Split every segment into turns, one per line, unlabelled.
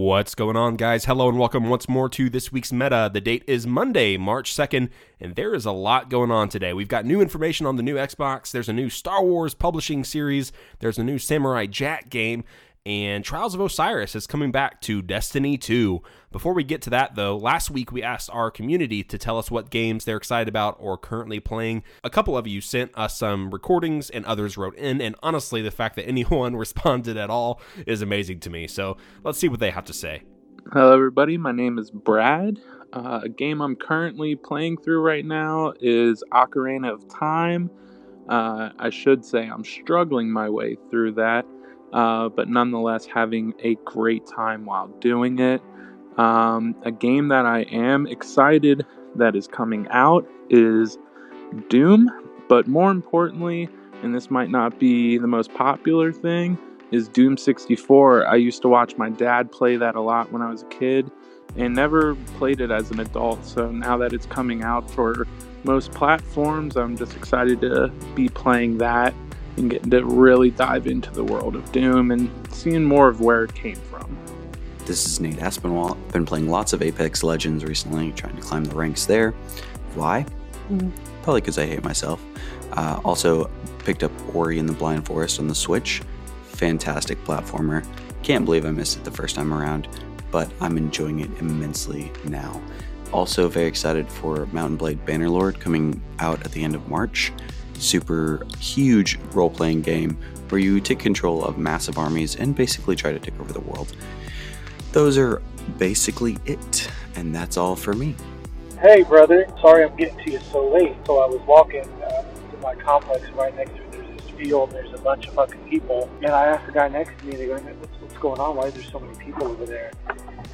What's going on, guys? Hello and welcome once more to this week's meta. The date is Monday, March 2nd, and there is a lot going on today. We've got new information on the new Xbox, there's a new Star Wars publishing series, there's a new Samurai Jack game, and Trials of Osiris is coming back to Destiny 2. Before we get to that, though, last week we asked our community to tell us what games they're excited about or currently playing. A couple of you sent us some recordings, and others wrote in, and honestly, the fact that anyone responded at all is amazing to me. So let's see what they have to say.
Hello, everybody. My name is Brad. Uh, a game I'm currently playing through right now is Ocarina of Time. Uh, I should say I'm struggling my way through that uh, but nonetheless having a great time while doing it. Um, a game that I am excited that is coming out is Doom, but more importantly, and this might not be the most popular thing, is Doom 64. I used to watch my dad play that a lot when I was a kid and never played it as an adult. So now that it's coming out for most platforms, I'm just excited to be playing that and getting to really dive into the world of Doom and seeing more of where it came from.
This is Nate Aspinwall. I've been playing lots of Apex Legends recently, trying to climb the ranks there. Why? Mm, probably because I hate myself. Uh, also, picked up Ori and the Blind Forest on the Switch. Fantastic platformer. Can't believe I missed it the first time around, but I'm enjoying it immensely now. Also, very excited for Mount & Blade Bannerlord coming out at the end of March super huge role playing game where you take control of massive armies and basically try to take over the world. Those are basically it, and that's all for me.
Hey, brother. Sorry I'm getting to you so late. So I was walking uh, to my complex right next to. There's this field, and there's a bunch of fucking people. And I asked the guy next to me, they go, what's, what's going on? Why is there so many people over there?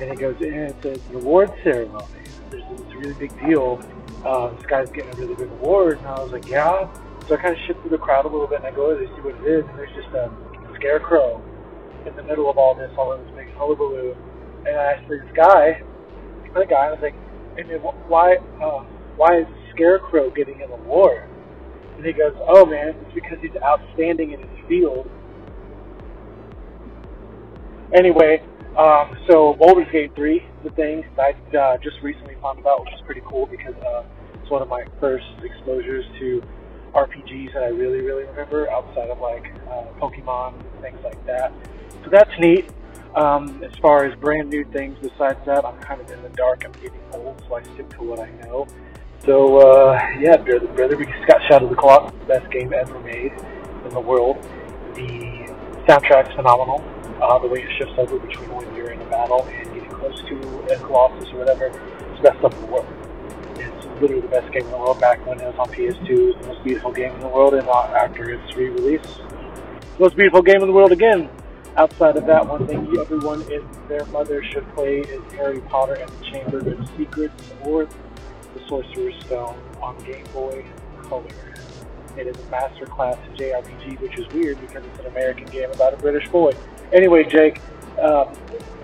And he goes, it's a reward ceremony. There's this really big deal. Uh, this guy's getting a really big award. And I was like, yeah. So I kind of shift through the crowd a little bit and I go over to see what it is, and there's just a scarecrow in the middle of all this, all of this big hullabaloo. And I asked this guy, the guy, I was like, hey man, why, uh, why is Scarecrow getting an award? And he goes, oh man, it's because he's outstanding in his field. Anyway, um, so Baldur's Gate 3 is the thing that I uh, just recently found about, which is pretty cool because uh, it's one of my first exposures to RPGs that I really, really remember outside of like uh, Pokemon, things like that. So that's neat. Um, as far as brand new things besides that, I'm kind of in the dark. I'm getting old, so I stick to what I know. So, uh, yeah, Brother, Brother, got Shadow of the the best game ever made in the world. The soundtrack's phenomenal. Uh, the way it shifts over between when you're in a battle and getting close to a Colossus or whatever, it's best stuff in the world literally the best game in the world back when it was on PS2. It was the most beautiful game in the world, and after its re-release, most beautiful game in the world again. Outside of that, one thing everyone and their mother should play is Harry Potter and the Chamber of Secrets or the Sorcerer's Stone on Game Boy Color. It is a masterclass in JRPG, which is weird because it's an American game about a British boy. Anyway, Jake, uh,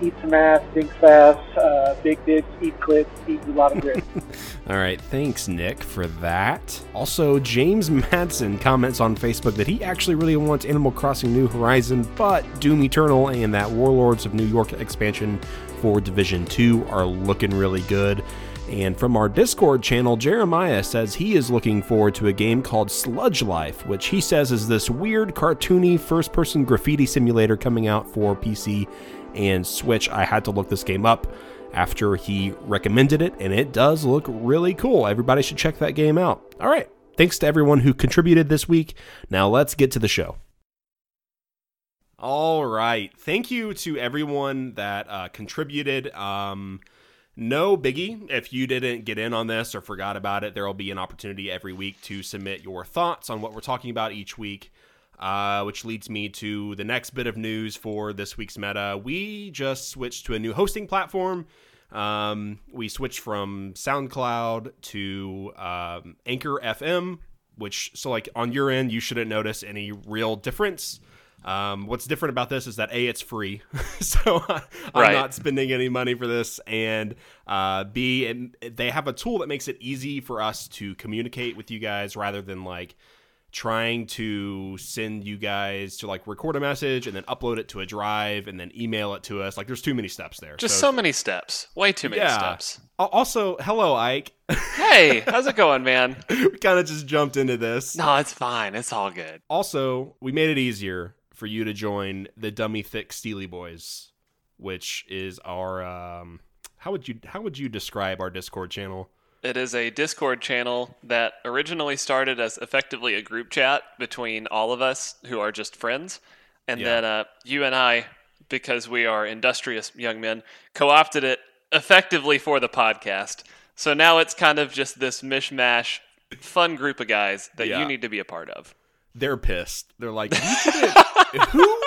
eat some ass, think fast, uh, big dicks, eat clits, eat a lot of grit.
All right, thanks, Nick, for that. Also, James Madsen comments on Facebook that he actually really wants Animal Crossing New Horizon, but Doom Eternal and that Warlords of New York expansion for Division 2 are looking really good. And from our Discord channel, Jeremiah says he is looking forward to a game called Sludge Life, which he says is this weird, cartoony first person graffiti simulator coming out for PC and Switch. I had to look this game up after he recommended it, and it does look really cool. Everybody should check that game out. All right. Thanks to everyone who contributed this week. Now let's get to the show. All right. Thank you to everyone that uh, contributed. Um, no biggie. If you didn't get in on this or forgot about it, there will be an opportunity every week to submit your thoughts on what we're talking about each week. Uh, which leads me to the next bit of news for this week's meta. We just switched to a new hosting platform. Um, we switched from SoundCloud to um, Anchor FM, which, so like on your end, you shouldn't notice any real difference. Um, what's different about this is that a it's free, so I'm right. not spending any money for this, and uh, b it, they have a tool that makes it easy for us to communicate with you guys rather than like trying to send you guys to like record a message and then upload it to a drive and then email it to us. Like there's too many steps there.
Just so, many steps. Way too many
Yeah.
steps.
Also, hello Ike.
Hey, how's it going, man?
we kind of just jumped into this.
No, it's fine. It's all good.
Also, we made it easier for you to join the Dummy Thick Steely Boys, which is our um how would you how would you describe our Discord channel?
It is a Discord channel that originally started as effectively a group chat between all of us who are just friends. And
Yeah.
then uh, you and I, because we are industrious young men, co opted it effectively for the podcast. So now it's kind of just this mishmash, fun group of guys that
Yeah.
you need to be a part of.
They're pissed. They're like, who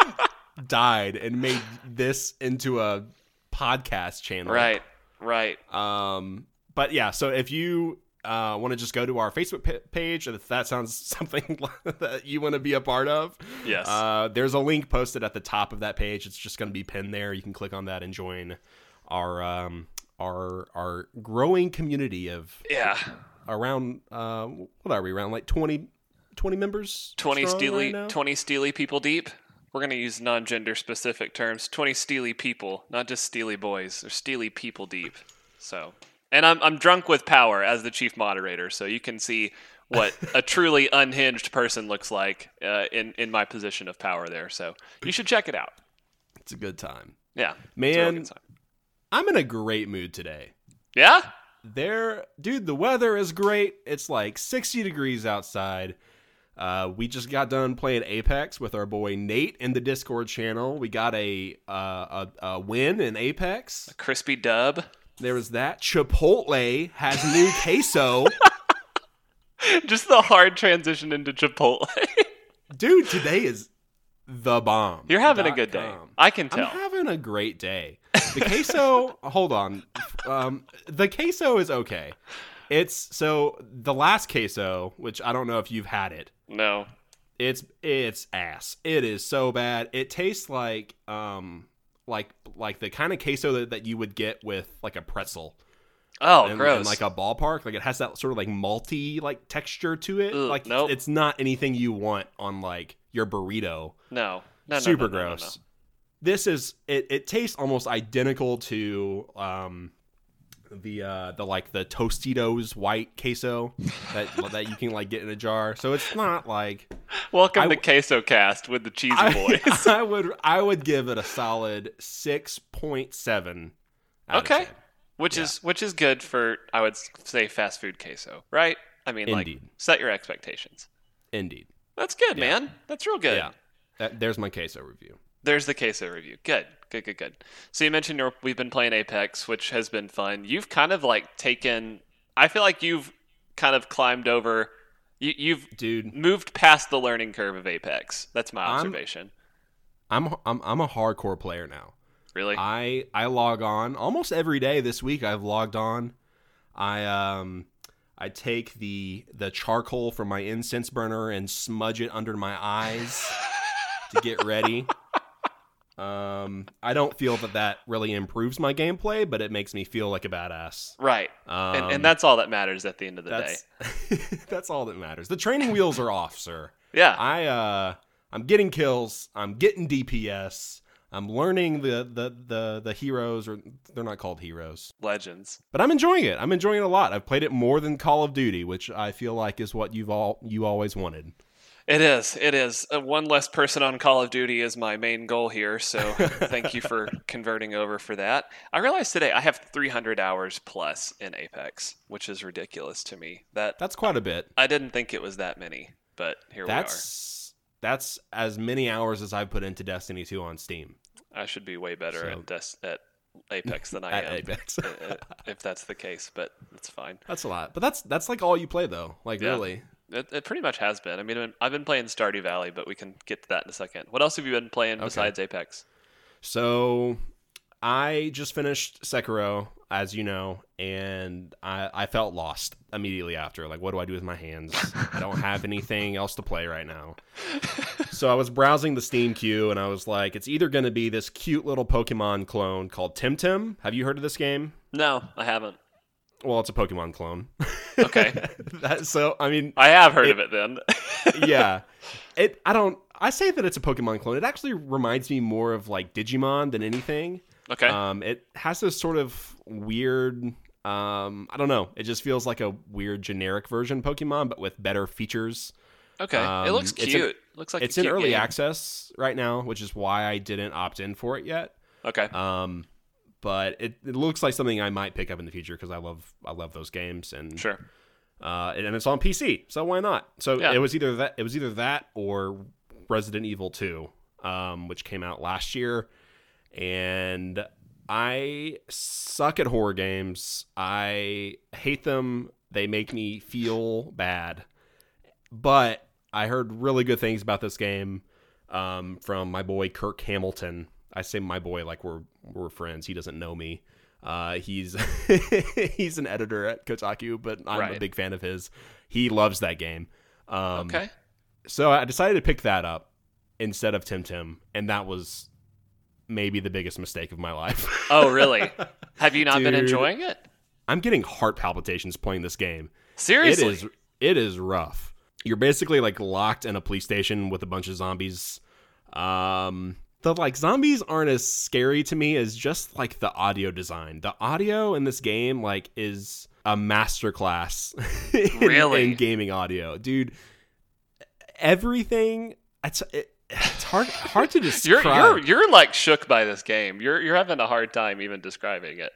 died and made this into a podcast channel?
Right, right.
Um, but yeah, so if you uh, want to just go to our Facebook pa- page, if that sounds something that you want to be a part of,
Yes.
uh, there's a link posted at the top of that page. It's just going to be pinned there. You can click on that and join our um, our our growing community of
yeah.
around uh, what are we around like 20, 20 members?
20 steely
right now?
20 steely people deep we're going to use non-gender specific terms 20 steely people not just steely boys or steely people deep so and I'm, I'm drunk with power as the chief moderator so you can see what a truly unhinged person looks like uh, in, in my position of power there so you should check it out
It's a good time.
yeah it's a real
Man,
time.
I'm in a great mood today.
yeah
there dude the weather is great it's like 60 degrees outside uh, we just got done playing apex with our boy nate in the discord channel. We got a uh, a, a win in apex.
A crispy dub.
There was that. Chipotle has new queso.
Just the hard transition into chipotle.
Dude today is the bomb.
You're having a good day. i can
I'm
tell.
having a great day. The queso, hold on. Um, the queso is okay. It's so the last queso, which I don't know if you've had it.
no
It's it's ass. It is so bad. It tastes like um like like the kind of queso that, that you would get with like a pretzel.
oh
in,
gross
in like a ballpark. Like it has that sort of like malty like texture to it.
Ugh,
like
nope.
it's not anything you want on like your burrito.
no no no,
Super
no, no.
gross. This is it. It tastes almost identical to um the uh the like the Tostitos white queso that that you can like get in a jar. So it's not like
Welcome
I
to Queso Cast with the Cheesy
I,
Boys.
I would I would give it a solid six point seven.
okay, which is which is good for I would say fast food queso, right? I mean, like set your expectations.
Indeed.
That's good,
Yeah.
man. That's real good.
Yeah. That, there's my queso review.
There's the queso review. Good, good, good, good. So you mentioned you're, we've been playing Apex, which has been fun. You've kind of like taken. I feel like you've kind of climbed over. You, you've
Dude,
moved past the learning curve of Apex. That's my observation.
I'm I'm I'm a hardcore player now.
really?
I I log on almost every day this week. I've logged on. I um I take the the charcoal from my incense burner and smudge it under my eyes to get ready. Um, I don't feel that that really improves my gameplay, but it makes me feel like a badass.
right.
Um,
and, and that's all that matters at the end of the day.
that's that's all that matters. The training wheels are off, sir.
Yeah.
I uh I'm getting kills. I'm getting DPS. I'm learning the the the the heroes or they're not called heroes.
Legends.
But I'm enjoying it. I'm enjoying it a lot. I've played it more than Call of Duty, which I feel like is what you've all you always wanted.
It is. It is. Uh, one less person on Call of Duty is my main goal here. So thank you for converting over for that. I realized today I have 300 hours plus in Apex, which is ridiculous to me. That
That's quite a bit.
I didn't think it was that many, but here
That's we are. that's as many hours as I've put into Destiny 2 on Steam.
I should be way better
So-
at Des- at Apex than I
At
am.
Apex.
if that's the case, but it's fine.
That's a lot. But that's that's like all you play though. Like
Yeah.
really.
It, it pretty much has been. I mean, I've been playing Stardew Valley, but we can get to that in a second. What else have you been playing besides Apex?
So I just finished Sekiro, as you know, and I, I felt lost immediately after. Like, what do I do with my hands? I don't have anything else to play right now. So I was browsing the Steam queue, and I was like, it's either going to be this cute little Pokemon clone called Temtem. Have you heard of this game?
No, I haven't.
Well, it's a Pokemon clone.
Okay.
that, so I mean,
I have heard
It-
of it then.
yeah. It. I don't. I say that it's a Pokemon clone. It actually reminds me more of like Digimon than anything.
okay.
Um, it has this sort of weird. Um, I don't know. It just feels like a weird generic version Pokemon, but with better features.
okay. it
um,
looks
it's in-
cute. looks like
it's in early
game.
access right now, which is why I didn't opt in for it yet.
Okay.
Um, but it, it looks like something I might pick up in the future because I love I love those games and
Sure.
uh, and it's on PC, so why not? So
Yeah.
it was either that it was either that or Resident Evil Two, um, which came out last year, and I suck at horror games. I hate them. They make me feel bad. But I heard really good things about this game um, from my boy Kirk Hamilton. I say my boy like we're we're friends. He doesn't know me. Uh, he's he's an editor at Kotaku, but I'm a big fan of his. He loves that game. Um,
okay.
So I decided to pick that up instead of Temtem, and that was maybe the biggest mistake of my life.
Oh, really? Have you not been enjoying it?
I'm getting heart palpitations playing this game.
Seriously?
It is it is rough. You're basically like locked in a police station with a bunch of zombies. Um the like zombies aren't as scary to me as just like the audio design. The audio in this game like is a masterclass in,
Really?
in gaming audio. Dude, everything it's it, it's hard hard to
You're
describe.
you're you're like shook by this game. You're you're having a hard time even describing it.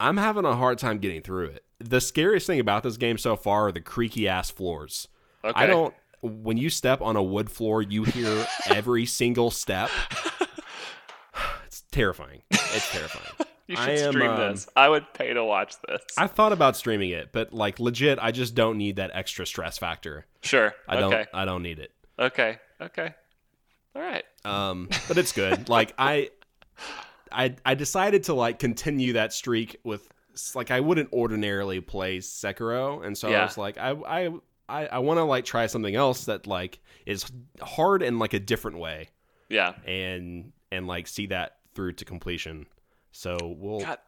I'm having a hard time getting through it. The scariest thing about this game so far are the creaky ass floors.
Okay.
I don't. When you step on a wood floor, you hear every single step. Terrifying. It's terrifying.
You
I
should
am,
stream
um,
this. I would pay to watch this.
I thought about streaming it, but like legit, I just don't need that extra stress factor.
sure.
I don't.
okay.
I don't need it.
Okay. Okay. All right.
Um, but it's good. like I, I, I decided to like continue that streak with like I wouldn't ordinarily play Sekiro, and so I was like, I, I, I, I want to like try something else that like is hard in like a different way,
Yeah.
and and like see that through to completion. So we'll.
God,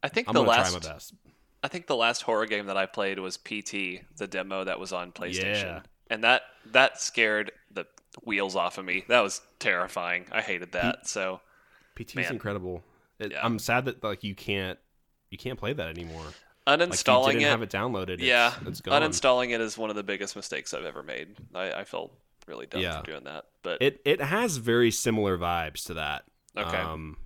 I think
I'm
the last
try my best.
I think the last horror game that I played was PT, the demo that was on PlayStation.
Yeah.
And that that scared the wheels off of me. That was terrifying. I hated that. So
PT
is
incredible. It,
Yeah.
I'm sad that like you can't you can't play that anymore. Like
uninstalling
didn't
it,
have it downloaded. It's,
yeah,
it's gone.
uninstalling it is one of the biggest mistakes I've ever made. I, I felt really dumb
Yeah.
for doing that. But
It it has very similar vibes to that.
Okay,
Um,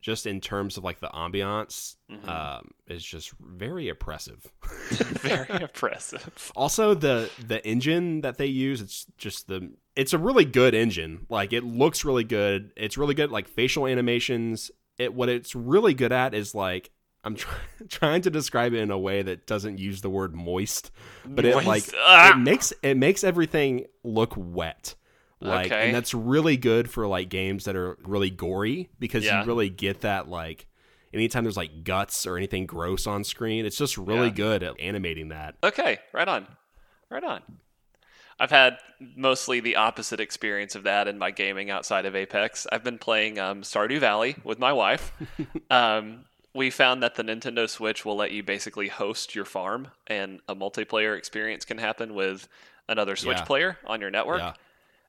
just in terms of like the ambiance,
Mhm.
um, is just very oppressive.
very oppressive.
Also, the the engine that they use, it's just the it's a really good engine. Like it looks really good. It's really good. Like facial animations. It what it's really good at is like I'm try, trying to describe it in a way that doesn't use the word moist, but it like
Ah!
it makes it makes everything look wet. Like
Okay.
and that's really good for like games that are really gory because
Yeah.
you really get that like anytime there's like guts or anything gross on screen, it's just really
Yeah.
good at animating that.
Okay, right on. Right on. I've had mostly the opposite experience of that in my gaming outside of Apex. I've been playing um, Stardew Valley with my wife. um, we found that the Nintendo Switch will let you basically host your farm, and a multiplayer experience can happen with another Switch
Yeah.
player on your network.
Yeah.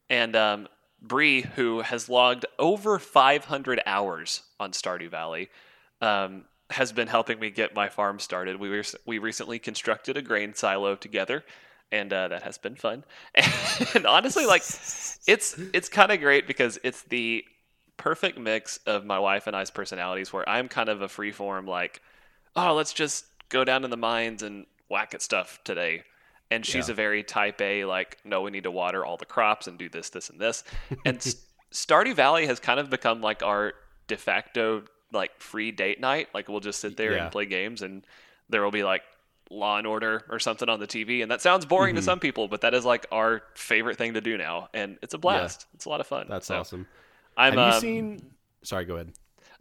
And um, Bree, who has logged over 500 hours on Stardew Valley, um, has been helping me get my farm started. We rec- we recently constructed a grain silo together, and uh, that has been fun. And honestly, like it's it's kind of great because it's the perfect mix of my wife and I's personalities. Where I'm kind of a freeform, like, oh, let's just go down in the mines and whack at stuff today. And she's
Yeah.
a very type A, like, no, we need to water all the crops and do this, this, and this. And Stardew Valley has kind of become like our de facto like free date night. Like we'll just sit there
Yeah.
and play games, and there will be like Law and Order or something on the TV. And that sounds boring to
Mhm.
some people, but that is like our favorite thing to do now, and it's a blast. It's a lot of fun.
That's
So
awesome.
I'm.
Have you
um,
seen? Sorry, go ahead.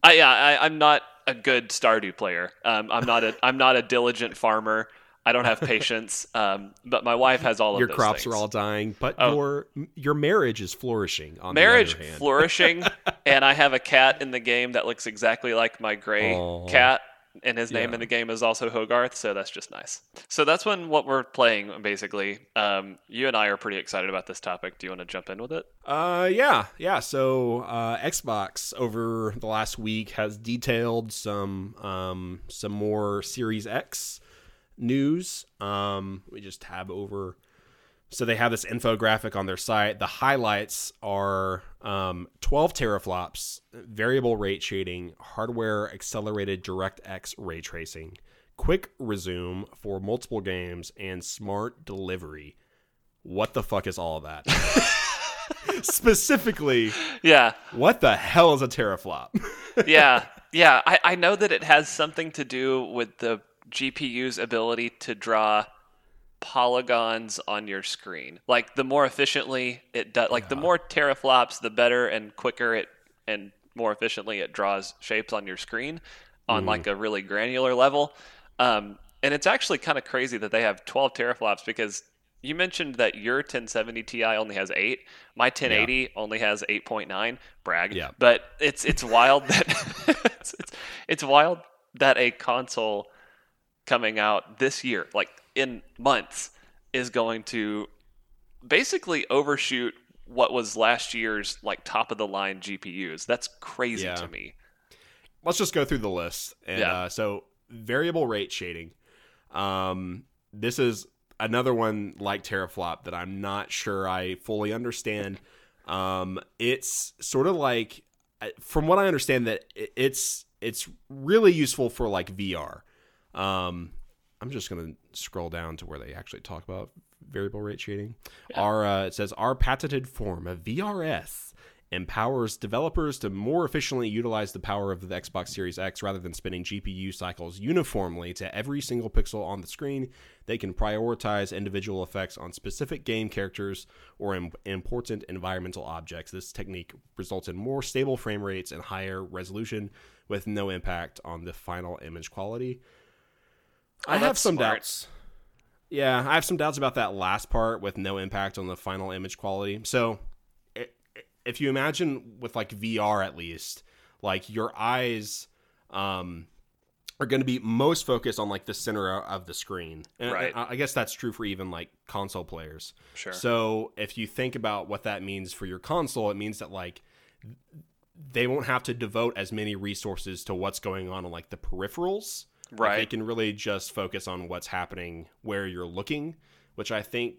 I, yeah, I, I'm not a good Stardew player. Um, I'm not a I'm not a diligent farmer. I don't have patience. Um, but my wife has all of
Your crops
things.
are all dying, but
Oh.
your your marriage is flourishing. On
marriage
the other hand.
flourishing, and I have a cat in the game that looks exactly like my gray
Aw.
cat and his name
Yeah.
in the game is also Hogarth, so that's just nice. So that's when what we're playing basically. Um, you and I are pretty excited about this topic. Do you want to jump in with it?
Uh, yeah, yeah. So uh, Xbox over the last week has detailed some um, some more Series X news. Um, we just tab over. So they have this infographic on their site. The highlights are um, 12 teraflops, variable rate shading, hardware accelerated DirectX ray tracing, quick resume for multiple games, and smart delivery. What the fuck is all that? Specifically,
Yeah,
what the hell is a teraflop?
yeah, yeah. I, I know that it has something to do with the GPU's ability to draw polygons on your screen. Like the more efficiently it does, like the more teraflops, the better and quicker it and more efficiently it draws shapes on your screen on like a really granular level. Um, and it's actually kind of crazy that they have 12 teraflops because you mentioned that your 1070 Ti only has eight. My 1080 only has 8.9. Brag.
Yeah.
But it's it's wild that it's, it's it's wild that a console coming out this year, like in months, is going to basically overshoot what was last year's like top of the line GPUs. That's crazy
Yeah.
to me.
let's just go through the list. And
Yeah.
uh, so variable rate shading. Um, this is another one like teraflop that I'm not sure I fully understand. Um, it's sort of like, uh, from what I understand, that it's it's really useful for like VR. Um, I'm just gonna scroll down to where they actually talk about variable rate shading. Our uh, it says our patented form of VRS empowers developers to more efficiently utilize the power of the Xbox Series X rather than spinning GPU cycles uniformly to every single pixel on the screen. They can prioritize individual effects on specific game characters or im- important environmental objects. This technique results in more stable frame rates and higher resolution with no impact on the final image quality.
Oh,
I have some
smart.
doubts. Yeah, I have some doubts about that last part with no impact on the final image quality. So, if you imagine with like VR at least, like your eyes um are going to be most focused on like the center of the screen. And
Right.
I I guess that's true for even like console players.
Sure.
So, if you think about what that means for your console, it means that like they won't have to devote as many resources to what's going on on like the peripherals. Like, they can really just focus on what's happening where you're looking, which I think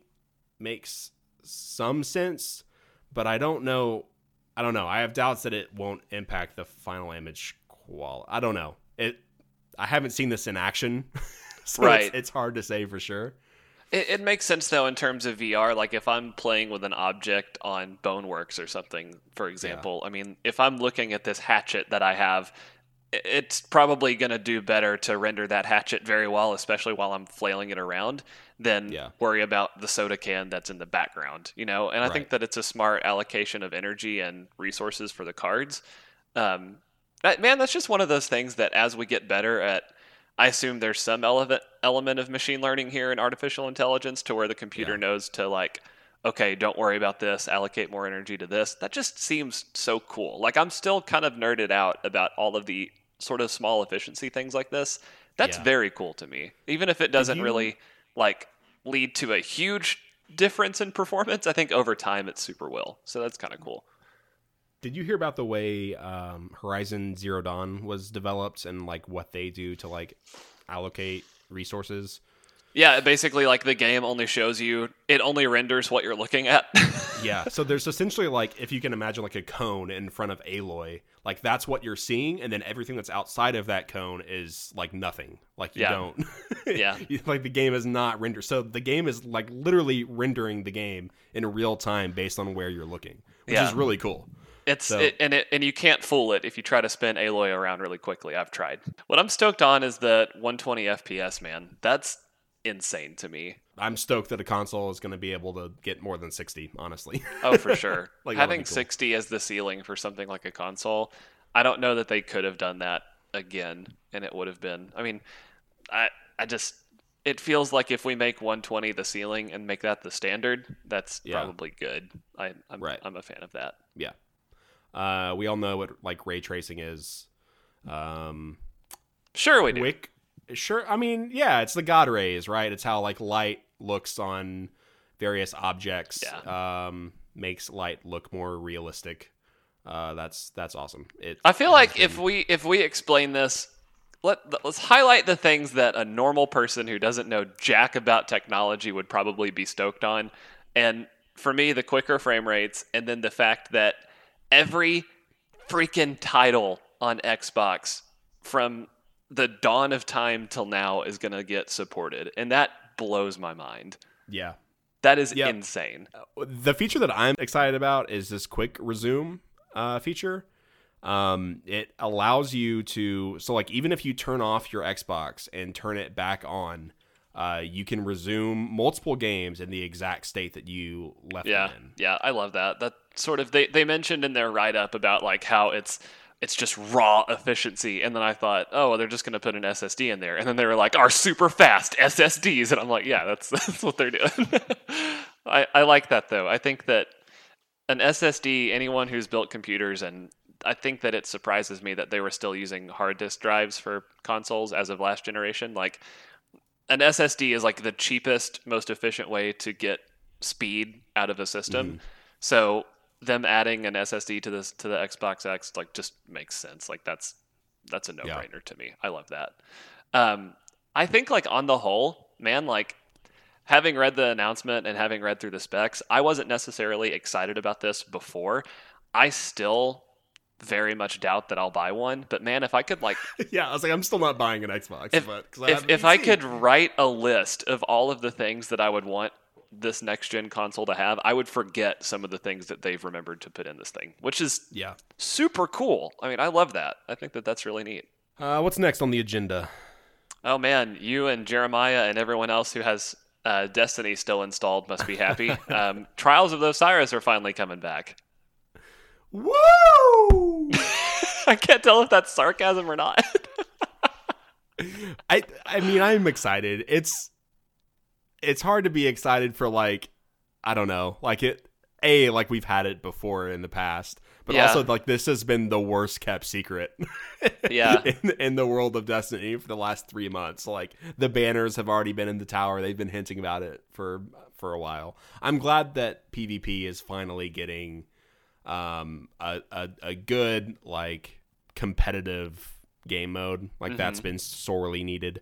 makes some sense, but I don't know. I don't know. I have doubts that it won't impact the final image quality. I don't know. It. I haven't seen this in action, so
Right.
it's, it's hard to say for sure.
It, it makes sense though in terms of VR. Like if I'm playing with an object on Boneworks or something, for example. Yeah. I mean, if I'm looking at this hatchet that I have, it's probably going to do better to render that hatchet very well, especially while I'm flailing it around, than
Yeah.
worry about the soda can that's in the background. You know, and I think that it's a smart allocation of energy and resources for the cards. Um, that- man, that's just one of those things that as we get better at I assume there's some element element of machine learning here in artificial intelligence to where the computer
Yeah.
knows to like, okay, don't worry about this, allocate more energy to this. That just seems so cool. Like I'm still kind of nerded out about all of the sort of small efficiency things like this. That's
Yeah.
very cool to me. Even if it doesn't
you-
really like lead to a huge difference in performance, I think over time it super will. So that's kind of cool.
Did you hear about the way um, Horizon Zero Dawn was developed and like what they do to like allocate resources?
Yeah, basically like the game only shows you it only renders what you're looking at.
yeah. So there's essentially like if you can imagine like a cone in front of Aloy, like that's what you're seeing, and then everything that's outside of that cone is like nothing. Like you
Yeah.
don't.
Yeah.
like the game is not rendered. So the game is like literally rendering the game in real time based on where you're looking, which
Yeah.
is really cool.
It's
So-
it, and it and you can't fool it if you try to spin Aloy around really quickly. I've tried. What I'm stoked on is that 120 FPS, man. That's insane to me.
I'm stoked that a console is going to be able to get more than 60. Honestly.
Oh, for sure.
Like,
Having
cool.
60 as the ceiling for something like a console, I don't know that they could have done that again, and it would have been. I mean, I I just it feels like if we make 120 the ceiling and make that the standard, that's
Yeah.
probably good. I, I'm
Right.
I'm a fan of that.
Yeah. Uh, we all know what like ray tracing is. Um,
Sure, we do.
Wick. Sure, I mean, yeah, it's the God rays, right? It's how like light looks on various objects.
Yeah.
Um, makes light look more realistic. Uh, that's that's awesome. It.
I feel like if we if we explain this, let let's highlight the things that a normal person who doesn't know jack about technology would probably be stoked on. And for me, the quicker frame rates, and then the fact that every freaking title on Xbox from the dawn of time till now is going to get supported, and that blows my mind.
yeah,
That is
Yep.
insane.
the feature that I'm excited about is this quick resume uh, feature. Um, it allows you to so like even if you turn off your Xbox and turn it back on, uh, you can resume multiple games in the exact state that you left
Yeah,
them in.
yeah, I love that. That sort of they they mentioned in their write up about like how it's it's just raw efficiency, and then I thought, oh, well, they're just going to put an SSD in there, and then they were like, our super fast SSDs, and I'm like, yeah, that's that's what they're doing. I I like that though. I think that an SSD, anyone who's built computers, and I think that it surprises me that they were still using hard disk drives for consoles as of last generation. Like an SSD is like the cheapest, most efficient way to get speed out of a system. Mm-hmm. So them adding an SSD to this to the Xbox X like just makes sense. Like that's that's a no brainer to me. I love that. Um, I think like on the whole, man, like having read the announcement and having read through the specs, I wasn't necessarily excited about this before. I still very much doubt that I'll buy one, but man, if I could like
yeah, I was like, I'm still not buying an Xbox,
if
but 'cause
if, if I could write a list of all of the things that I would want this next gen console to have, I would forget some of the things that they've remembered to put in this thing, which is
yeah.
super cool. I mean, I love that. I think that that's really neat.
Uh, what's next on the agenda?
Oh man, you and Jeremiah and everyone else who has uh, Destiny still installed must be happy. um, Trials of the Osiris are finally coming back.
Woo!
I can't tell if that's sarcasm or not.
I I mean I'm excited. It's it's hard to be excited for like I don't know, like it a like we've had it before in the past, but
Yeah.
also like this has been the worst kept secret.
Yeah.
in, in the world of Destiny for the last three months. Like the banners have already been in the tower. They've been hinting about it for for a while. I'm glad that PvP is finally getting um a a, a good like competitive game mode. Like that's been sorely needed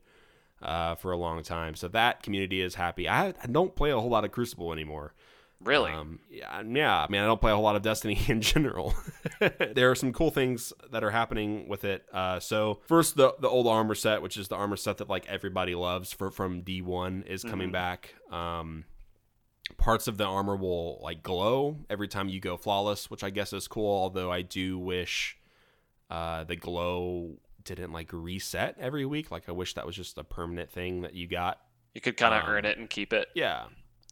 uh, for a long time. So that community is happy. I, I don't play a whole lot of Crucible anymore.
really?
Um, yeah, yeah. I mean, I don't play a whole lot of Destiny in general. there are some cool things that are happening with it. Uh, so first, the the old armor set, which is the armor set that like everybody loves for from D one, is coming back. Um, parts of the armor will like glow every time you go flawless, which I guess is cool. Although I do wish uh, the glow didn't like reset every week. Like I wish that was just a permanent thing that you got.
you could kind of
um,
earn it and keep it.
Yeah,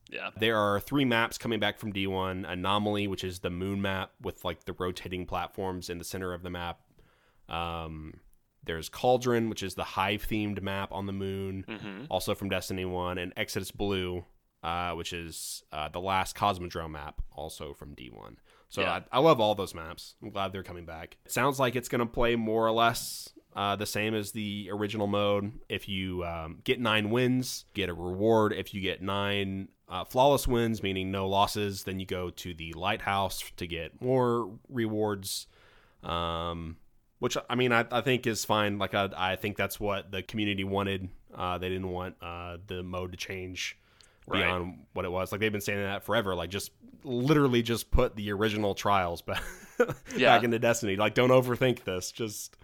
Yeah.
there are three maps coming back from D1 Anomaly, which is the moon map with like the rotating platforms in the center of the map. Um, there's Cauldron, which is the hive themed map on the moon,
hmm
also from Destiny 1, and Exodus Blue, uh, which is uh, the last Cosmodrome map, also from D1. So
Yeah.
I, I love all those maps. I'm glad they're coming back. It sounds like it's going to play more or less uh, the same as the original mode. If you um, get nine wins, get a reward. If you get nine uh, flawless wins, meaning no losses, then you go to the lighthouse to get more rewards. Um, which I mean, I, I think is fine. Like I, I think that's what the community wanted. Uh, they didn't want uh, the mode to change
Right.
beyond what it was. Like they've been saying that forever. Like just literally just put the original trials back
Yeah.
back into Destiny. Like don't overthink this. Just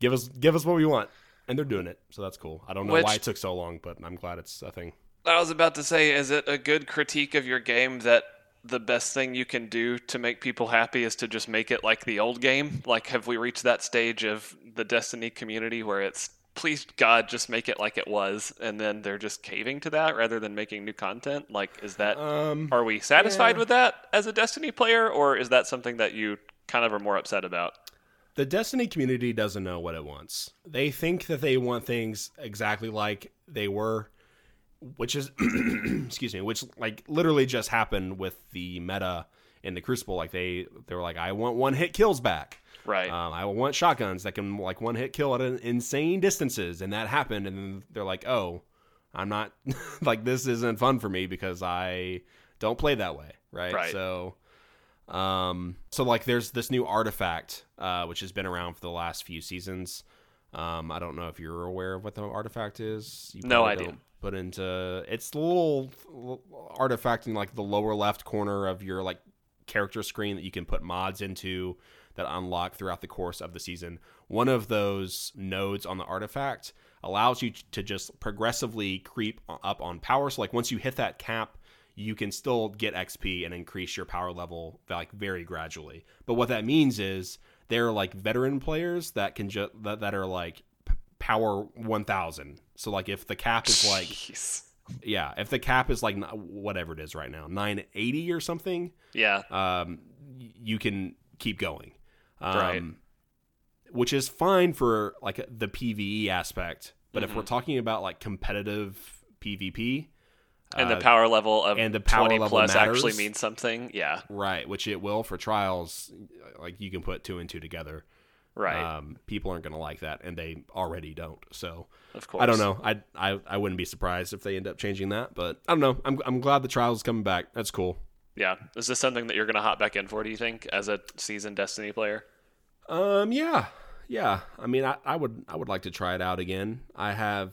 give us give us what we want, and they're doing it. So that's cool. I don't know
Which-
why it took so long, but I'm glad it's a thing.
I was about to say, is it a good critique of your game that the best thing you can do to make people happy is to just make it like the old game? Like, have we reached that stage of the Destiny community where it's, please God, just make it like it was, and then they're just caving to that rather than making new content? Like, is that,
Um,
are we satisfied
yeah.
with that as a Destiny player, or is that something that you kind of are more upset about?
The Destiny community doesn't know what it wants. They think that they want things exactly like they were, which is excuse me, which like literally just happened with the meta in the Crucible. Like they they were like, I want one hit kills back.
Right.
Um, I want shotguns that can like one hit kill at an insane distances, and that happened. And then they're like, "Oh, I'm not like this isn't fun for me because I don't play that way." Right.
Right.
So, um, so like there's this new artifact, uh, which has been around for the last few seasons. Um, I don't know if you're aware of what the artifact is. You
No idea.
don't Put into it's the little, little artifact in like the lower left corner of your like character screen that you can put mods into that unlock throughout the course of the season. One of those nodes on the artifact allows you to just progressively creep up on power. So like once you hit that cap, you can still get XP and increase your power level like very gradually. But what that means is they're like veteran players that can just that, that are like p- power 1000. So like if the cap is like
Jeez.
yeah, if the cap is like whatever it is right now, 980 or something,
Yeah.
um, you can keep going. Um,
Right.
Which is fine for like the PVE aspect, but if
Mhm.
we're talking about like competitive PvP,
And the
uh,
power level of
and the power
20
level
plus actually means something. Yeah.
right, which it will for trials, like you can put two and two together.
Right.
Um, people aren't going to like that, and they already don't. So
of course.
I don't know. I, I I wouldn't be surprised if they end up changing that, but I don't know. I'm I'm glad the trials coming back. That's cool.
Yeah. Is this something that you're going to hop back in for, do you think, as a seasoned Destiny player?
Um, yeah, yeah. I mean, I, I would I would like to try it out again. I have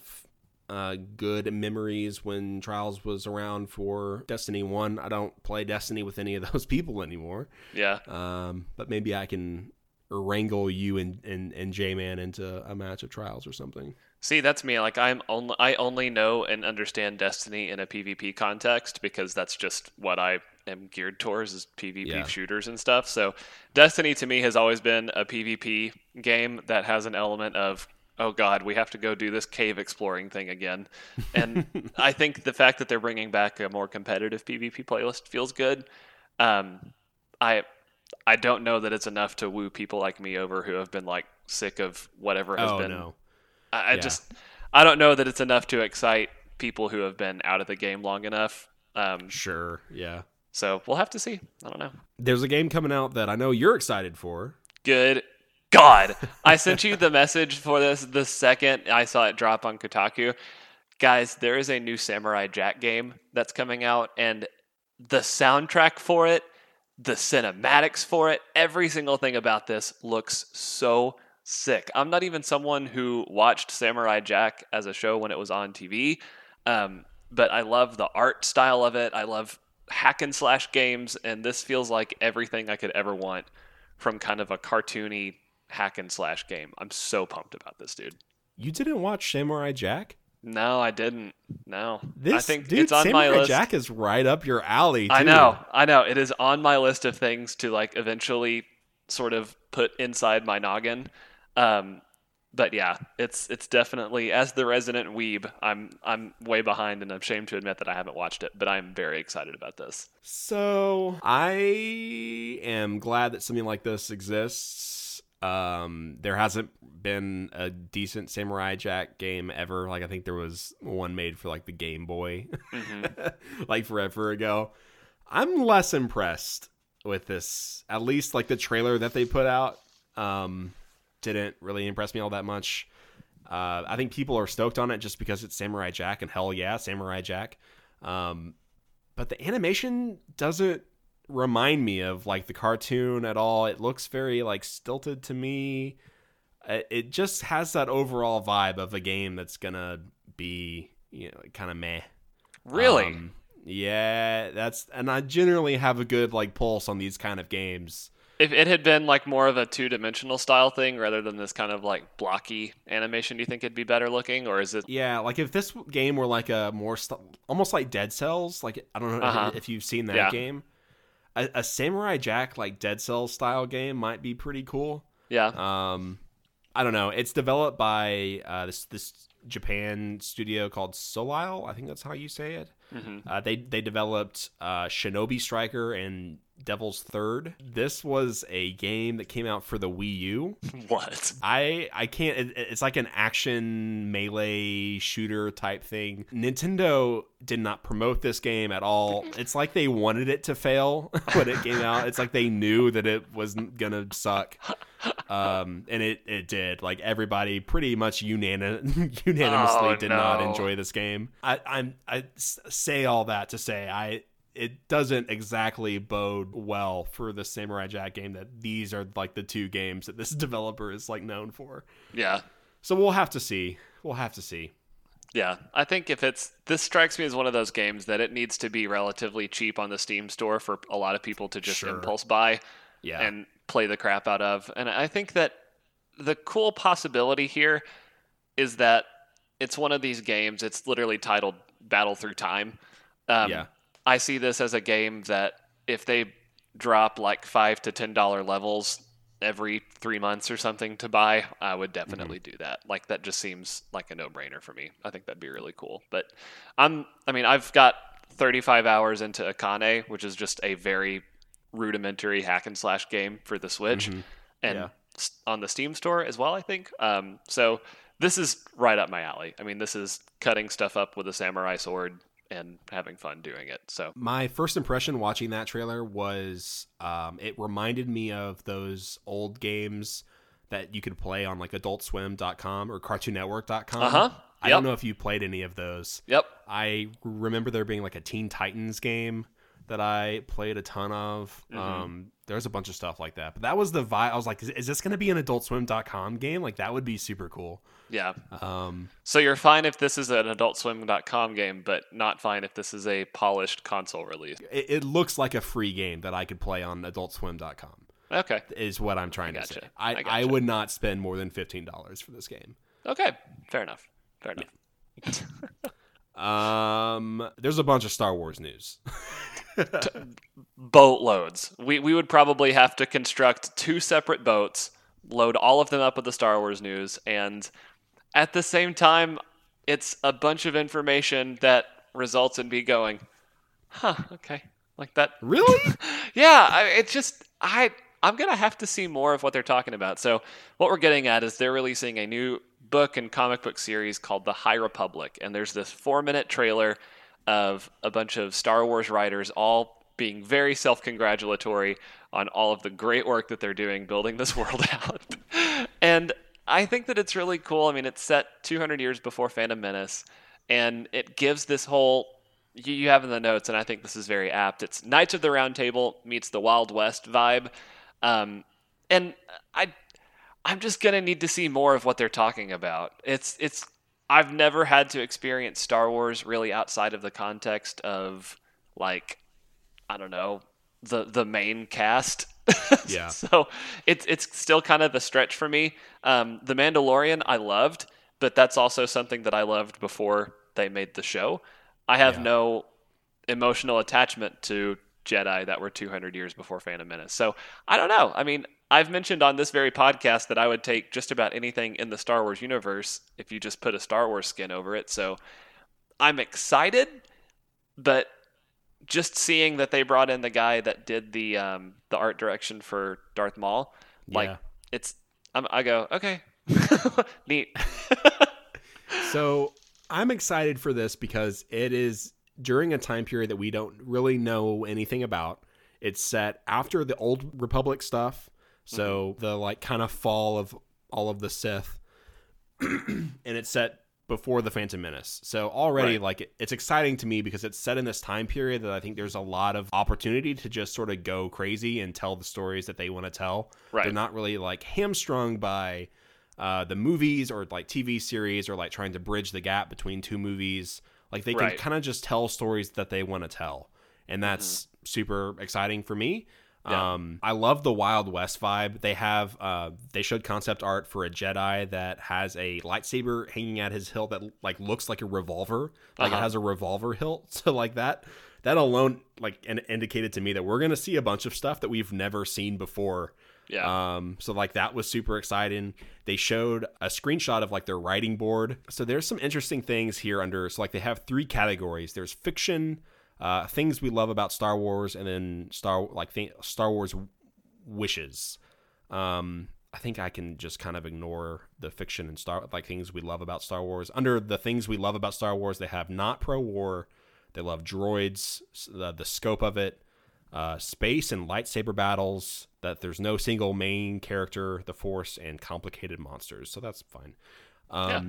uh, good memories when Trials was around for Destiny One. I don't play Destiny with any of those people anymore.
Yeah.
Um, but maybe I can wrangle you and and, and J Man into a match of Trials or something.
See, that's me. Like I'm only I only know and understand Destiny in a PvP context because that's just what I am geared towards is PvP
Yeah.
shooters and stuff. So Destiny to me has always been a PvP game that has an element of oh god, we have to go do this cave exploring thing again. And I think the fact that they're bringing back a more competitive PvP playlist feels good. Um, I I don't know that it's enough to woo people like me over who have been like sick of whatever has
oh
been
no.
I, I
Yeah.
just I don't know that it's enough to excite people who have been out of the game long enough. Um,
Sure. Yeah.
so we'll have to see. I don't know.
There's a game coming out that I know you're excited for.
Good God, I sent you the message for this the second I saw it drop on Kotaku. Guys, there is a new Samurai Jack game that's coming out, and the soundtrack for it, the cinematics for it, every single thing about this looks so sick. I'm not even someone who watched Samurai Jack as a show when it was on TV, um, but I love the art style of it. I love hack and slash games, and this feels like everything I could ever want from kind of a cartoony hack and slash game. I'm so pumped about this, dude.
You didn't watch Samurai Jack?
No, I didn't. No,
This
I think
dude,
it's on
Samurai
my list.
Jack is right up your alley. Too.
I know, I know. It is on my list of things to like eventually sort of put inside my noggin. Um, but yeah, it's it's definitely as the resident weeb, I'm I'm way behind, and I'm ashamed to admit that I haven't watched it. But I'm very excited about this.
So I am glad that something like this exists. Um, there hasn't been a decent Samurai Jack game ever. Like I think there was one made for like the Game Boy,
Mhm.
like forever ago. I'm less impressed with this. At least like the trailer that they put out um, didn't really impress me all that much. Uh, I think people are stoked on it just because it's Samurai Jack, and hell yeah, Samurai Jack. Um, but the animation doesn't remind me of like the cartoon at all. It looks very like stilted to me. It just has that overall vibe of a game that's gonna be you know kind of meh.
Really?
Um, yeah, that's and I generally have a good like pulse on these kind of games.
if it had been like more of a two dimensional style thing rather than this kind of like blocky animation, do you think it'd be better looking, or is it?
Yeah, like if this game were like a more st- almost like Dead Cells, like I don't know if-
Uh-huh.
if you've seen that
Yeah.
game. A, a Samurai Jack like Dead Cell style game might be pretty cool.
Yeah.
Um, I don't know. It's developed by uh, this this Japan studio called Soleil. I think that's how you say it.
hmm
Uh, they they developed uh, Shinobi Striker and Devil's Third. This was a game that came out for the Wii U.
What?
I I can't. It, it's like an action melee shooter type thing. Nintendo did not promote this game at all. It's like they wanted it to fail when it came out. It's like they knew that it was gonna suck. Um, and it it did. Like everybody pretty much unanim- unanimously
Oh,
did not enjoy this game. I I'm I say all that to say I it doesn't exactly bode well for the Samurai Jack game that these are like the two games that this developer is like known for.
Yeah.
So we'll have to see. We'll have to see.
Yeah, I think if it's this strikes me as one of those games that it needs to be relatively cheap on the Steam store for a lot of people to just
Sure.
impulse buy
Yeah.
and play the crap out of. And I think that the cool possibility here is that it's one of these games. It's literally titled Battle Through Time. Um,
Yeah.
I see this as a game that if they drop like five to ten dollar levels every three months or something to buy, I would definitely do that. Like that just seems like a no brainer for me. I think that'd be really cool. But I'm I mean, I've got thirty five hours into Akane, which is just a very rudimentary hack and slash game for the Switch.
Mhm.
And
Yeah.
on the Steam store as well, I think. Um, so this is right up my alley. I mean, this is cutting stuff up with a samurai sword and having fun doing it. So
My first impression watching that trailer was um, it reminded me of those old games that you could play on like adultswim.com or cartoonnetwork.com.
Uh-huh.
I
Yep.
don't know if you played any of those.
Yep.
I remember there being like a Teen Titans game that I played a ton of.
Mm-hmm.
Um, there's a bunch of stuff like that. But that was the vibe. I was like, is, is this going to be an adultswim.com game? Like, that would be super cool.
Yeah.
Um,
So you're fine if this is an AdultSwim.com game, but not fine if this is a polished console release.
it, it looks like a free game that I could play on adultswim.com,
Okay.
is what I'm trying
I
to say.
gotcha.
I,
I
I,
gotcha.
would not spend more than $15 for this game.
Okay. Fair enough. Fair enough.
Um, there's a bunch of Star Wars news.
Boatloads. We we would probably have to construct two separate boats, load all of them up with the Star Wars news, and at the same time, it's a bunch of information that results in me going, huh, okay, like that.
really?
yeah, I, it's just I I'm gonna have to see more of what they're talking about. So what we're getting at is they're releasing a new book and comic book series called The High Republic, and there's this four minute trailer of a bunch of Star Wars writers all being very self congratulatory on all of the great work that they're doing building this world out. and I think that it's really cool. I mean, it's set 200 years before Phantom Menace, and it gives this whole you, you have in the notes, and I think this is very apt. It's Knights of the Round Table meets the Wild West vibe, um, and I, I'm just gonna need to see more of what they're talking about. It's it's I've never had to experience Star Wars really outside of the context of like I don't know the the main cast.
Yeah.
so it's it's still kind of a stretch for me. Um, the Mandalorian I loved, but that's also something that I loved before they made the show. I have
Yeah.
no emotional attachment to Jedi that were 200 years before Phantom Menace. So I don't know. I mean, I've mentioned on this very podcast that I would take just about anything in the Star Wars universe if you just put a Star Wars skin over it. So I'm excited, but just seeing that they brought in the guy that did the um, the art direction for Darth Maul, like
Yeah.
it's I'm, I go okay, neat.
So I'm excited for this because it is during a time period that we don't really know anything about. It's set after the old Republic stuff, so the like kind of fall of all of the Sith, and it's set before the Phantom Menace. So already,
Right.
like, it, it's exciting to me because it's set in this time period that I think there's a lot of opportunity to just sort of go crazy and tell the stories that they want to tell.
Right.
They're not really like hamstrung by uh, the movies or like TV series or like trying to bridge the gap between two movies. Like they can
Right.
kind of just tell stories that they want to tell, and that's super exciting for me.
Yeah.
Um, I love the Wild West vibe. They have uh, they showed concept art for a Jedi that has a lightsaber hanging at his hilt that like looks like a revolver, like
Uh-huh.
it has a revolver hilt. So like that, that alone like in- indicated to me that we're gonna see a bunch of stuff that we've never seen before.
Yeah.
Um, so like that was super exciting. They showed a screenshot of like their writing board. So there's some interesting things here under. So like they have three categories. There's fiction, uh, things we love about Star Wars, and then Star like th- Star Wars wishes. Um, I think I can just kind of ignore the fiction and Star like things we love about Star Wars. Under the things we love about Star Wars, they have not pro war. They love droids, the, the scope of it, uh, space and lightsaber battles. That there's no single main character, the Force, and complicated monsters. So that's fine. Um,
Yeah.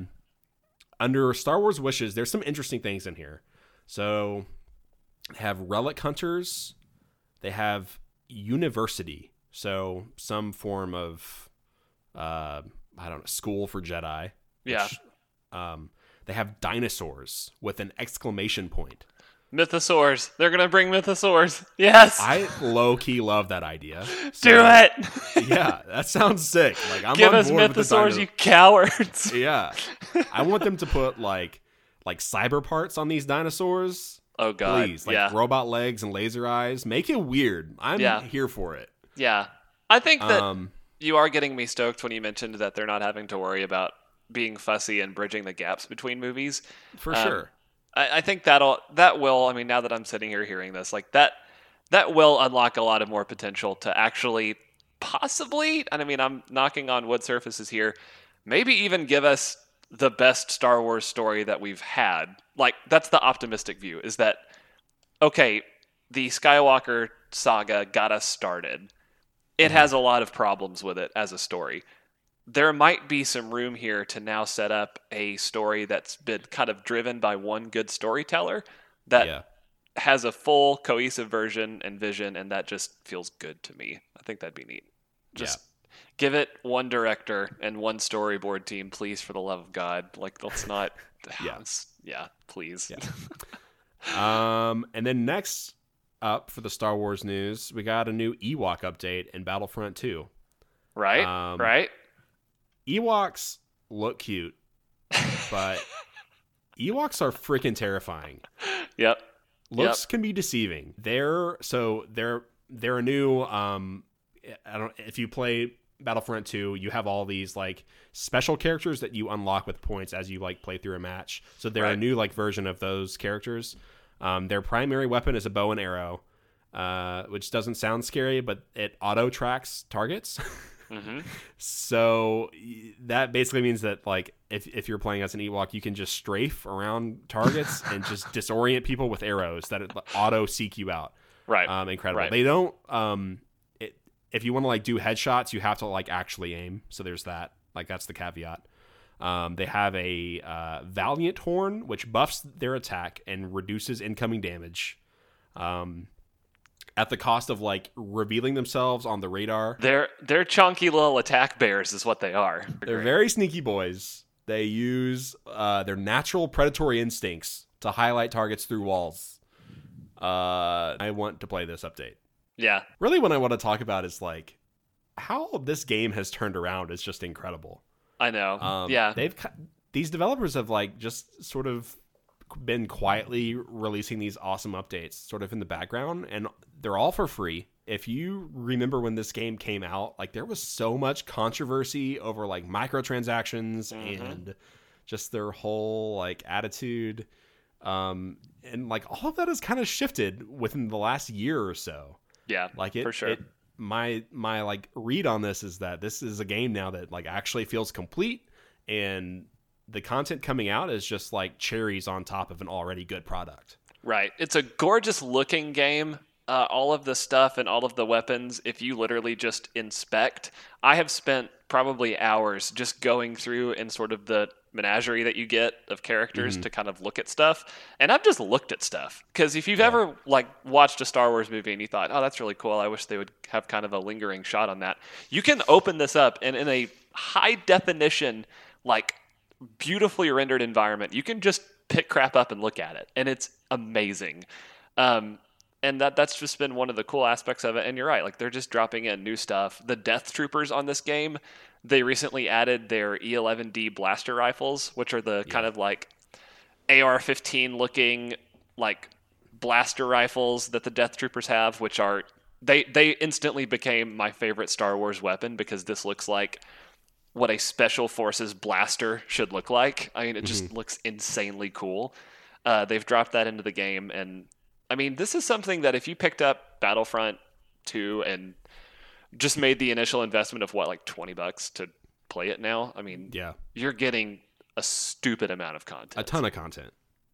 Under Star Wars wishes, there's some interesting things in here. So have relic hunters. They have university, so some form of uh, I don't know school for Jedi.
Yeah.
which, um, they have dinosaurs with an exclamation point.
Mythosaurs. They're gonna bring mythosaurs. Yes.
I low key love that idea.
Do it.
Yeah, that sounds sick. Like I'm
Give us mythosaurs,
dino-
you cowards.
Yeah, I want them to put like like cyber parts on these dinosaurs.
Oh god.
Please, like
yeah.
robot legs and laser eyes. Make it weird. I'm
Yeah.
here for it.
yeah. I think that
Um,
you are getting me stoked when you mentioned that they're not having to worry about being fussy and bridging the gaps between movies.
for
Um,
sure.
I, I think that'll that will. I mean, now that I'm sitting here hearing this, like that that will unlock a lot of more potential to actually possibly. And I mean, I'm knocking on wood surfaces here. Maybe even give us the best Star Wars story that we've had. Like that's the optimistic view. Is that okay? The Skywalker saga got us started. It mm-hmm. has a lot of problems with it as a story there might be some room here to now set up a story that's been kind of driven by one good storyteller that
yeah.
has a full cohesive version and vision and that just feels good to me i think that'd be neat just give it one director and one storyboard team please for the love of god like let's not
Yeah.
Yeah please
Um, and then next up for the Star Wars news, we got a new Ewok update in Battlefront 2.
right
Um,
right
Ewoks look cute, but Ewoks are freaking terrifying.
yep
Looks can be deceiving. They're so they're they're a new um I don't if you play Battlefront 2, you have all these like special characters that you unlock with points as you like play through a match. So they're a new like version of those characters. Um, their primary weapon is a bow and arrow, uh, which doesn't sound scary, but it auto tracks targets.
hmm
So that basically means that like if if you're playing as an Ewok, you can just strafe around targets and just disorient people with arrows that auto seek you out.
right
Um, incredible.
Right.
They don't um, if you want to like do headshots, you have to like actually aim. So there's that. Like that's the caveat. Um, they have a uh, Valiant Horn, which buffs their attack and reduces incoming damage. Um, at the cost of like revealing themselves on the radar.
they're they're chunky little attack bears is what they are
They're very sneaky boys. They use uh, their natural predatory instincts to highlight targets through walls. Uh, I want to play this update.
Yeah
Really, what I want to talk about is like how this game has turned around is just incredible.
i know
Um,
yeah
they've these developers have like just sort of been quietly releasing these awesome updates, sort of in the background, and they're all for free. If you remember when this game came out, like there was so much controversy over like microtransactions
Mhm.
and just their whole like attitude. Um, and like all of that has kind of shifted within the last year or so.
Yeah
Like it,
For sure.
it- my my like read on this is that this is a game now that like actually feels complete, and the content coming out is just like cherries on top of an already good product.
Right. It's a gorgeous looking game. Uh, all of the stuff and all of the weapons, if you literally just inspect, I have spent probably hours just going through and sort of the menagerie that you get of characters
Mm-hmm.
to kind of look at stuff. And I've just looked at stuff because if you've ever like watched a Star Wars movie and you thought, "Oh, that's really cool. I wish they would have kind of a lingering shot on that." You can open this up and in a high definition, like beautifully rendered environment, you can just pick crap up and look at it, and it's amazing. Um, and that that's just been one of the cool aspects of it. And you're right, like they're just dropping in new stuff. The Death Troopers on this game, they recently added their E11D blaster rifles, which are the kind of like AR-15 looking like blaster rifles that the Death Troopers have, which are they they instantly became my favorite Star Wars weapon because this looks like what a special forces blaster should look like. I mean, it just looks insanely cool. Uh, they've dropped that into the game, and I mean, this is something that if you picked up Battlefront 2 and just made the initial investment of what, like 20 bucks to play it now, I mean,
Yeah,
you're getting a stupid amount of content.
a ton of content.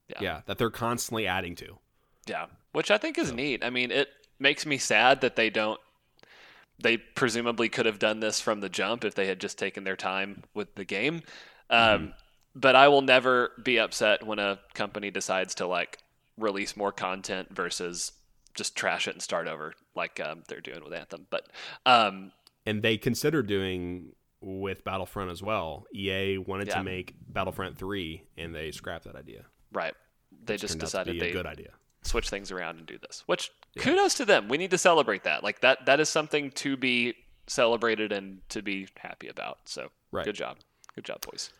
Yeah.
yeah, that they're constantly adding to.
Yeah, which I think is neat. I mean, it makes me sad that they don't. They presumably could have done this from the jump if they had just taken their time with the game. Um, But I will never be upset when a company decides to like release more content versus just trash it and start over like um, they're doing with Anthem. But um,
and they considered doing with Battlefront as well. EA wanted
Yeah.
to make Battlefront 3 and they scrapped that idea.
right, they just decided they
a good idea.
switch things around and do this. Which kudos to them. We need to celebrate that. Like that that is something to be celebrated and to be happy about. So
Right.
good job. Good job, boys.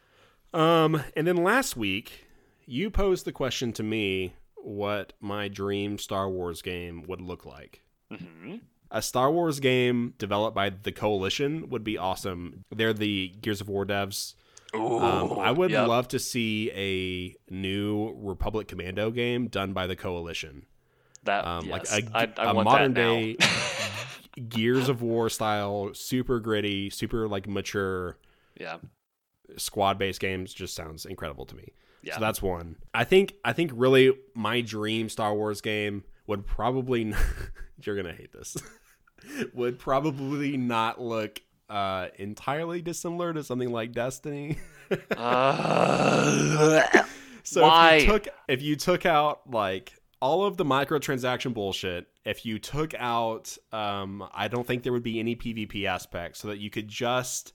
Um, and then last week, you posed the question to me what my dream Star Wars game would look like.
hmm
A Star Wars game developed by the Coalition would be awesome. They're the Gears of War devs. Um, I would
yep.
love to see a new Republic Commando game done by the Coalition.
that.
Um,
yes.
like a,
I, I
a
want
modern
that
day Gears of War style, super gritty, super like mature
yeah,
squad based games just sounds incredible to me.
Yeah.
So that's one. I think I think really my dream Star Wars game would probably n- you're gonna hate this would probably not look uh entirely dissimilar to something like Destiny.
Uh,
So
Why?
if you took if you took out like all of the microtransaction bullshit, if you took out um I don't think there would be any PvP aspect, so that you could just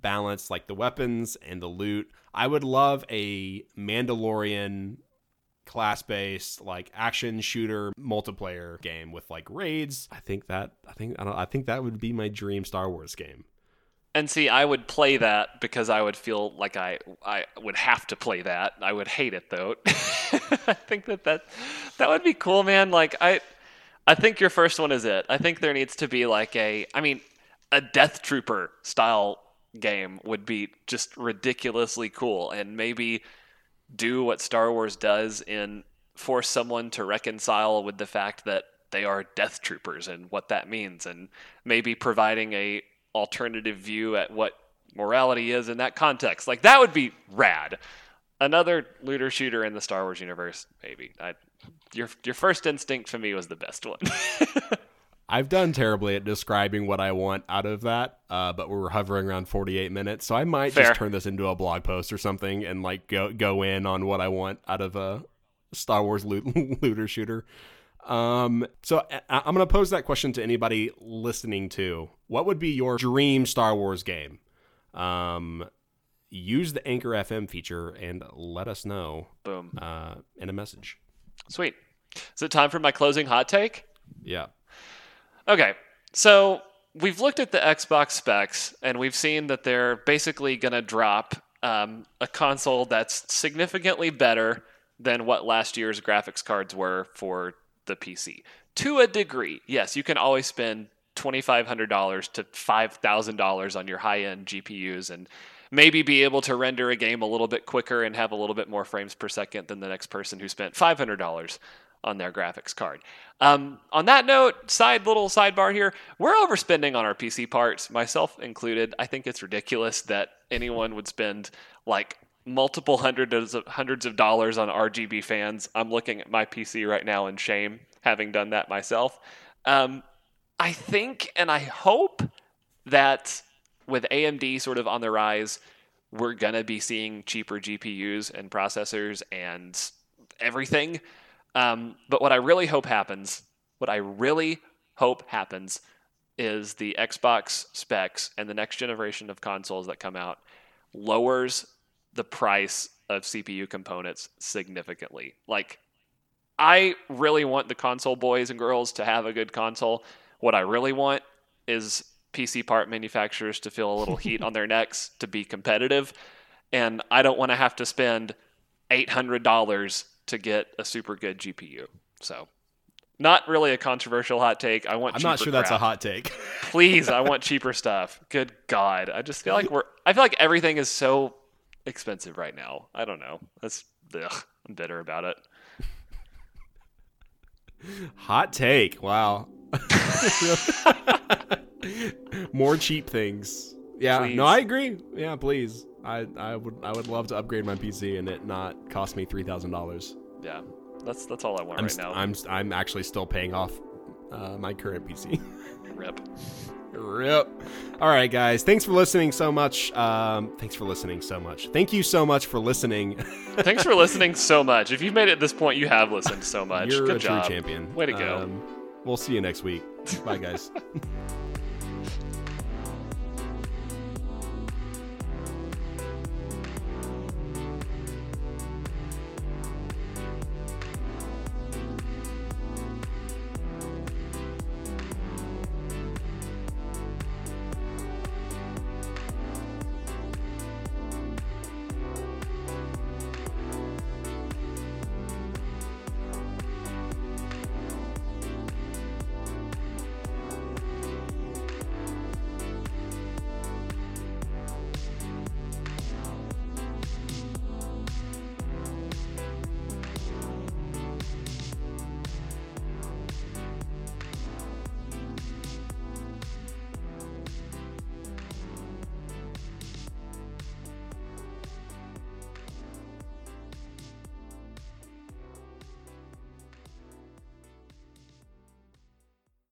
balance like the weapons and the loot. I would love a Mandalorian class based like action shooter multiplayer game with like raids. I think that I think I, I think that would be my dream Star Wars game.
and see, I would play that because I would feel like I I would have to play that. I would hate it though. I think that that that would be cool, man. Like I I think your first one is it. I think there needs to be like a I mean a Death Trooper style game would be just ridiculously cool and maybe do what Star Wars does in force someone to reconcile with the fact that they are death troopers and what that means and maybe providing a alternative view at what morality is in that context. Like that would be rad. Another looter shooter in the Star Wars universe maybe. I, your your first instinct for me was the best one
I've done terribly at describing what I want out of that, uh, but we're hovering around 48 minutes, so I might
Fair.
just turn this into a blog post or something and like go go in on what I want out of a Star Wars loot, looter shooter. Um, so I, I'm gonna pose that question to anybody listening to. What would be your dream Star Wars game? Um, use the Anchor FM feature and let us know
boom
uh, in a message.
sweet is it time for my closing hot take
Yeah.
Okay, so we've looked at the Xbox specs and we've seen that they're basically going to drop um, a console that's significantly better than what last year's graphics cards were for the PC. To a degree, yes, you can always spend $2,500 to $5,000 on your high end GPUs and maybe be able to render a game a little bit quicker and have a little bit more frames per second than the next person who spent $500 on their graphics card. Um, on that note, side little sidebar here, we're overspending on our PC parts, myself included. I think it's ridiculous that anyone would spend like multiple hundreds of hundreds of dollars on RGB fans. I'm looking at my PC right now in shame, having done that myself. Um, I think and I hope that with AMD sort of on the rise, we're gonna be seeing cheaper GPUs and processors and everything. Um, but what I really hope happens, what I really hope happens, is the Xbox specs and the next generation of consoles that come out lowers the price of CPU components significantly. Like, I really want the console boys and girls to have a good console. What I really want is PC part manufacturers to feel a little heat on their necks to be competitive. And I don't want to have to spend $800 to get a super good GPU. So, not really a controversial hot take. I want
I'm not sure that's a hot take.
Please, I want cheaper stuff. Good God. I just feel like we're, I feel like everything is so expensive right now. I don't know. That's, ugh, I'm bitter about it.
Hot take. Wow. More cheap things. Yeah,
Please.
no, I agree. Yeah, please. I, I would I would love to upgrade my PC and it not cost me three thousand dollars.
Yeah, that's that's all I want
I'm
right
st-
now.
I'm I'm actually still paying off uh, my current PC.
Rip.
Rip. All right, guys. Thanks for listening so much. Um, thanks for listening so much. Thank you so much for listening.
Thanks for listening so much. If you've made it at this point, you have listened so much.
You're
Good
a
job.
true champion.
Way to go.
Um, we'll see you next week. Bye, guys.